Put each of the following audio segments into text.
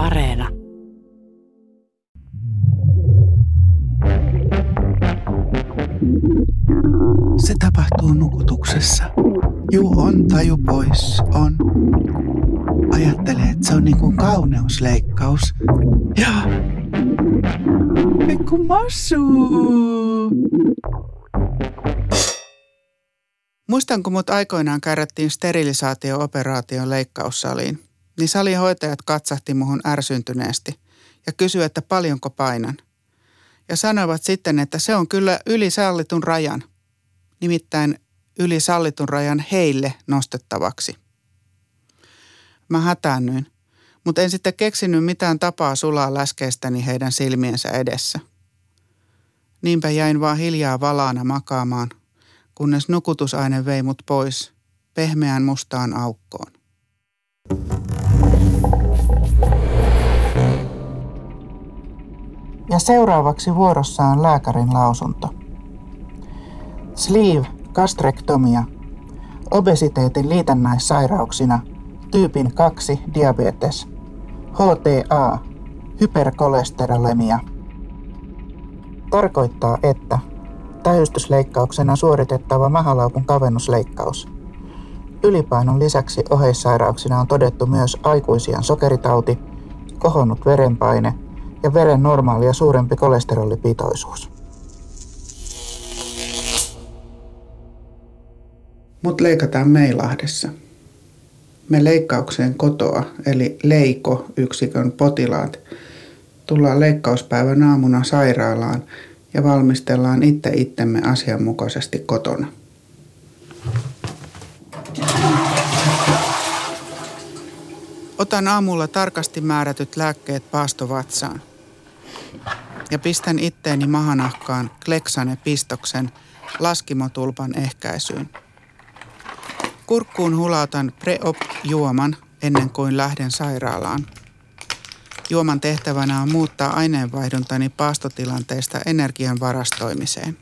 Areena. Se tapahtuu nukutuksessa. Juu on taju pois, on. Ajattelee, että se on niin kuin kauneusleikkaus. Ja pikku massu. Muistan, kun mut aikoinaan kärrättiin sterilisaatio-operaation leikkaussaliin, niin salihoitajat katsahti muhun ärsyntyneesti ja kysyi, että paljonko painan. Ja sanoivat sitten, että se on kyllä yli sallitun rajan. Nimittäin yli sallitun rajan heille nostettavaksi. Mä hätäännyin, mutta en sitten keksinyt mitään tapaa sulaa läskeistäni heidän silmiensä edessä. Niinpä jäin vaan hiljaa valaana makaamaan, kunnes nukutusaine vei mut pois pehmeään mustaan aukkoon. Ja seuraavaksi vuorossa on lääkärin lausunto. Sleeve gastrektomia obesiteetin liitännäissairauksina tyypin 2 diabetes, HTA, hyperkolesterolemia. Tarkoittaa, että tähystysleikkauksena suoritettava mahalaukun kavennusleikkaus. Ylipainon lisäksi oheissairauksina on todettu myös aikuisien sokeritauti, kohonnut verenpaine ja veren normaalia suurempi kolesterolipitoisuus. Mut leikataan Meilahdessa. Me leikkaukseen kotoa, eli leiko-yksikön potilaat, tullaan leikkauspäivän aamuna sairaalaan ja valmistellaan itse itsemme asianmukaisesti kotona. Otan aamulla tarkasti määrätyt lääkkeet paastovatsaan ja pistän itteeni mahanahkaan kleksane pistoksen laskimotulpan ehkäisyyn. Kurkkuun hulautan pre-op-juoman ennen kuin lähden sairaalaan. Juoman tehtävänä on muuttaa aineenvaihduntani paastotilanteesta energian varastoimiseen.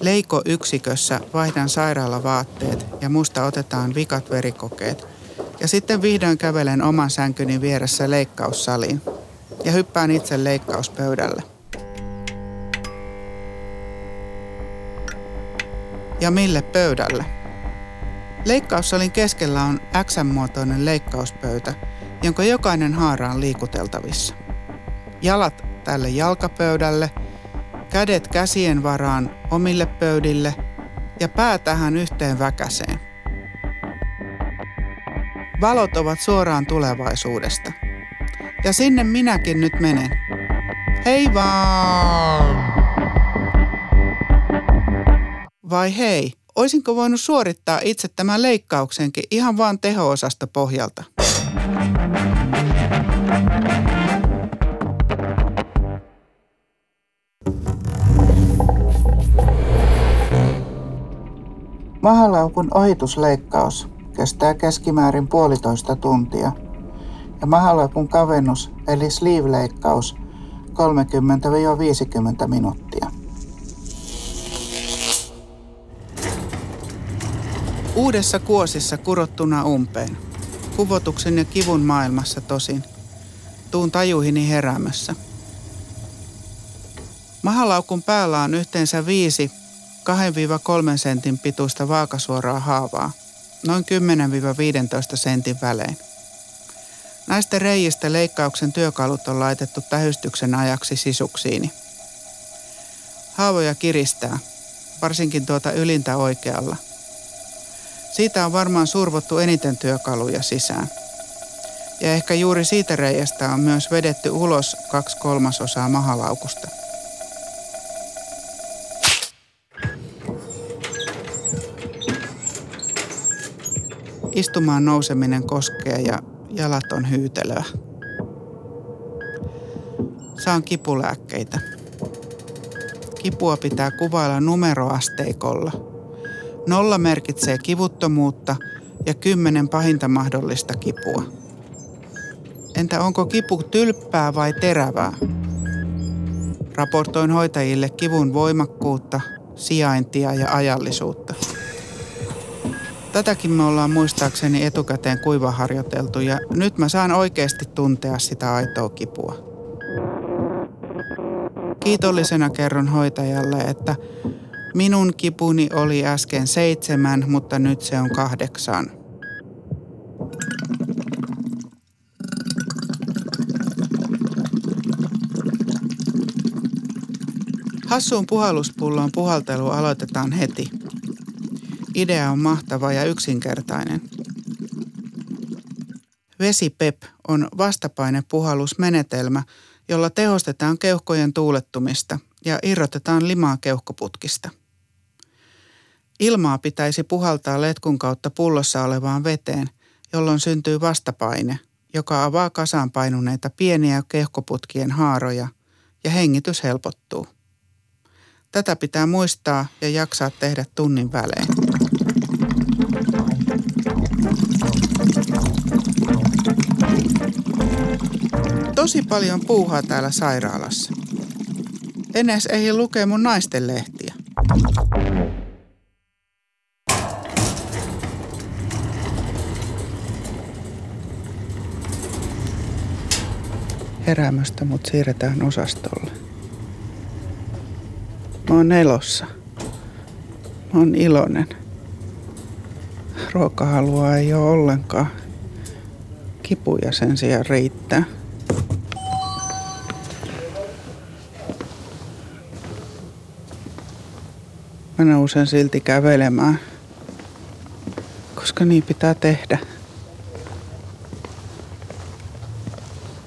Leiko-yksikössä vaihdan sairaalavaatteet ja musta otetaan vikat verikokeet. Ja sitten vihdoin kävelen oman sänkyni vieressä leikkaussaliin ja hyppään itse leikkauspöydälle. Ja mille pöydälle? Leikkaussalin keskellä on X-muotoinen leikkauspöytä, jonka jokainen haara on liikuteltavissa. Jalat tälle jalkapöydälle, kädet käsien varaan omille pöydille ja pää tähän yhteen väkäseen. Valot ovat suoraan tulevaisuudesta. Ja sinne minäkin nyt menen. Hei vaan! Vai hei, oisinko voinut suorittaa itse tämän leikkauksenkin ihan vaan teho-osasta pohjalta? Mahalaukun ohitusleikkaus kestää keskimäärin puolitoista tuntia ja mahalaukun kavennus eli sleeve-leikkaus 30-50 minuuttia. Uudessa kuosissa kurottuna umpeen. Kuvotuksen ja kivun maailmassa tosin. Tuun tajuhini heräämössä. Mahalaukun päällä on yhteensä viisi 2-3 sentin pituista vaakasuoraa haavaa, noin 10-15 sentin välein. Näistä reijistä leikkauksen työkalut on laitettu tähystyksen ajaksi sisuksiini. Haavoja kiristää, varsinkin tuota ylintä oikealla – siitä on varmaan survottu eniten työkaluja sisään. Ja ehkä juuri siitä reiästä on myös vedetty ulos kaksi kolmasosaa mahalaukusta. Istumaan nouseminen koskee ja jalat on hyytelöä. Saan kipulääkkeitä. Kipua pitää kuvailla numeroasteikolla – Nolla merkitsee kivuttomuutta ja kymmenen pahinta mahdollista kipua. Entä onko kipu tylppää vai terävää? Raportoin hoitajille kivun voimakkuutta, sijaintia ja ajallisuutta. Tätäkin me ollaan muistaakseni etukäteen kuivaharjoiteltu ja nyt mä saan oikeasti tuntea sitä aitoa kipua. Kiitollisena kerron hoitajalle, että minun kipuni oli äsken seitsemän, mutta nyt se on kahdeksan. Hassuun puhalluspulloon puhaltelu aloitetaan heti. Idea on mahtava ja yksinkertainen. VesiPEP on vastapainepuhallusmenetelmä, jolla tehostetaan keuhkojen tuulettumista ja irrotetaan limaa keuhkoputkista. Ilmaa pitäisi puhaltaa letkun kautta pullossa olevaan veteen, jolloin syntyy vastapaine, joka avaa kasaan painuneita pieniä keuhkoputkien haaroja ja hengitys helpottuu. Tätä pitää muistaa ja jaksaa tehdä tunnin välein. Tosi paljon puuhaa täällä sairaalassa. En edes ehdi lukea mun naisten lehtiä. Heräämöstä mut siirretään osastolle. Mä oon elossa. Mä oon iloinen. Ruokahalua ei ole ollenkaan. Kipuja sen sijaan riittää. Mä nousen silti kävelemään, koska niin pitää tehdä.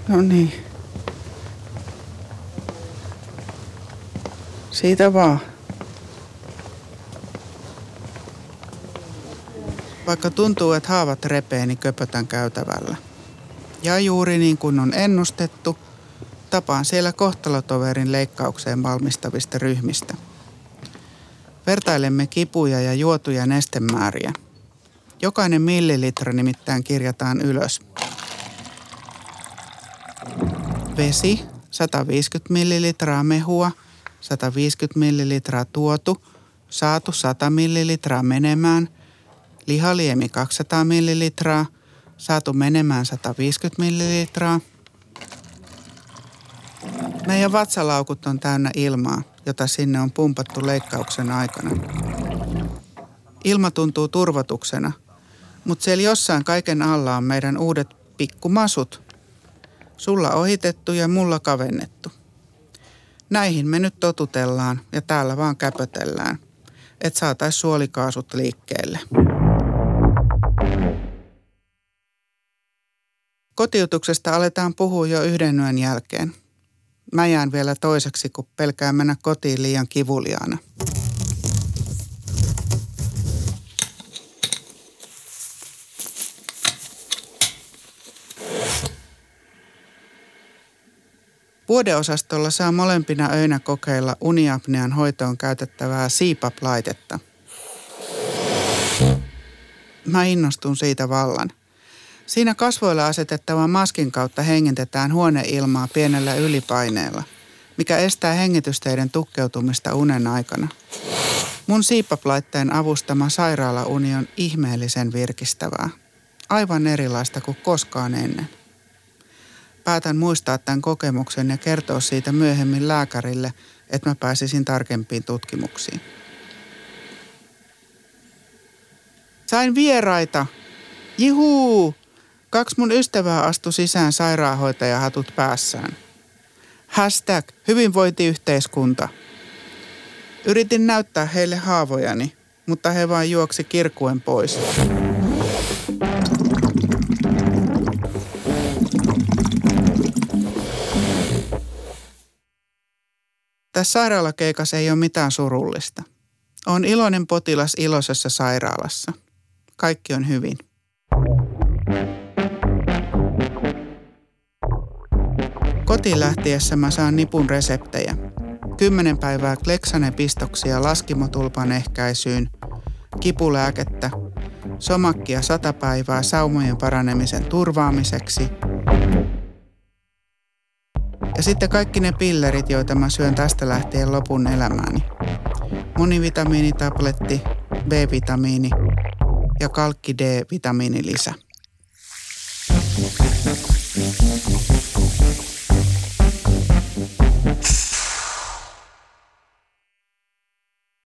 No niin. Siitä vaan. Vaikka tuntuu, että haavat repee, niin köpötän käytävällä. Ja juuri niin kuin on ennustettu, tapaan siellä kohtalotoverin leikkaukseen valmistavista ryhmistä. Vertailemme kipuja ja juotuja nestemääriä. Jokainen millilitra nimittäin kirjataan ylös. Vesi, 150 millilitraa mehua, 150 millilitraa tuotu, saatu 100 millilitraa menemään, lihaliemi 200 millilitraa, saatu menemään 150 millilitraa. Meidän vatsalaukut on täynnä ilmaa, jota sinne on pumpattu leikkauksen aikana. Ilma tuntuu turvatuksena, mutta siellä jossain kaiken alla on meidän uudet pikkumasut. Sulla ohitettu ja mulla kavennettu. Näihin me nyt totutellaan ja täällä vaan käpötellään, että saatais suolikaasut liikkeelle. Kotiutuksesta aletaan puhua jo yhden yön jälkeen. Mä jään vielä toiseksi, kun pelkää mennä kotiin liian kivuliaana. Vuodeosastolla saa molempina öinä kokeilla uniapnean hoitoon käytettävää CPAP-laitetta. Mä innostun siitä vallan. Siinä kasvoilla asetettavan maskin kautta hengitetään huoneilmaa pienellä ylipaineella, mikä estää hengitysteiden tukkeutumista unen aikana. Mun siipaplaitteen avustama sairaalauni on ihmeellisen virkistävää. Aivan erilaista kuin koskaan ennen. Päätän muistaa tämän kokemuksen ja kertoa siitä myöhemmin lääkärille, että mä pääsisin tarkempiin tutkimuksiin. Sain vieraita. Juhuu! Kaksi mun ystävää astui sisään sairaanhoitajahatut päässään. Hashtag hyvinvointiyhteiskunta. Yritin näyttää heille haavojani, mutta he vain juoksi kirkuen pois. Tässä sairaalakeikassa ei ole mitään surullista. On iloinen potilas iloisessa sairaalassa. Kaikki on hyvin. Kotiin lähtiessä mä saan nipun reseptejä. Kymmenen päivää kleksanepistoksia laskimotulpan ehkäisyyn, kipulääkettä, somakkia sata päivää saumojen paranemisen turvaamiseksi ja sitten kaikki ne pillerit, joita mä syön tästä lähtien lopun elämääni. Monivitamiinitabletti, B-vitamiini, ja kalkki D-vitamiinilisä.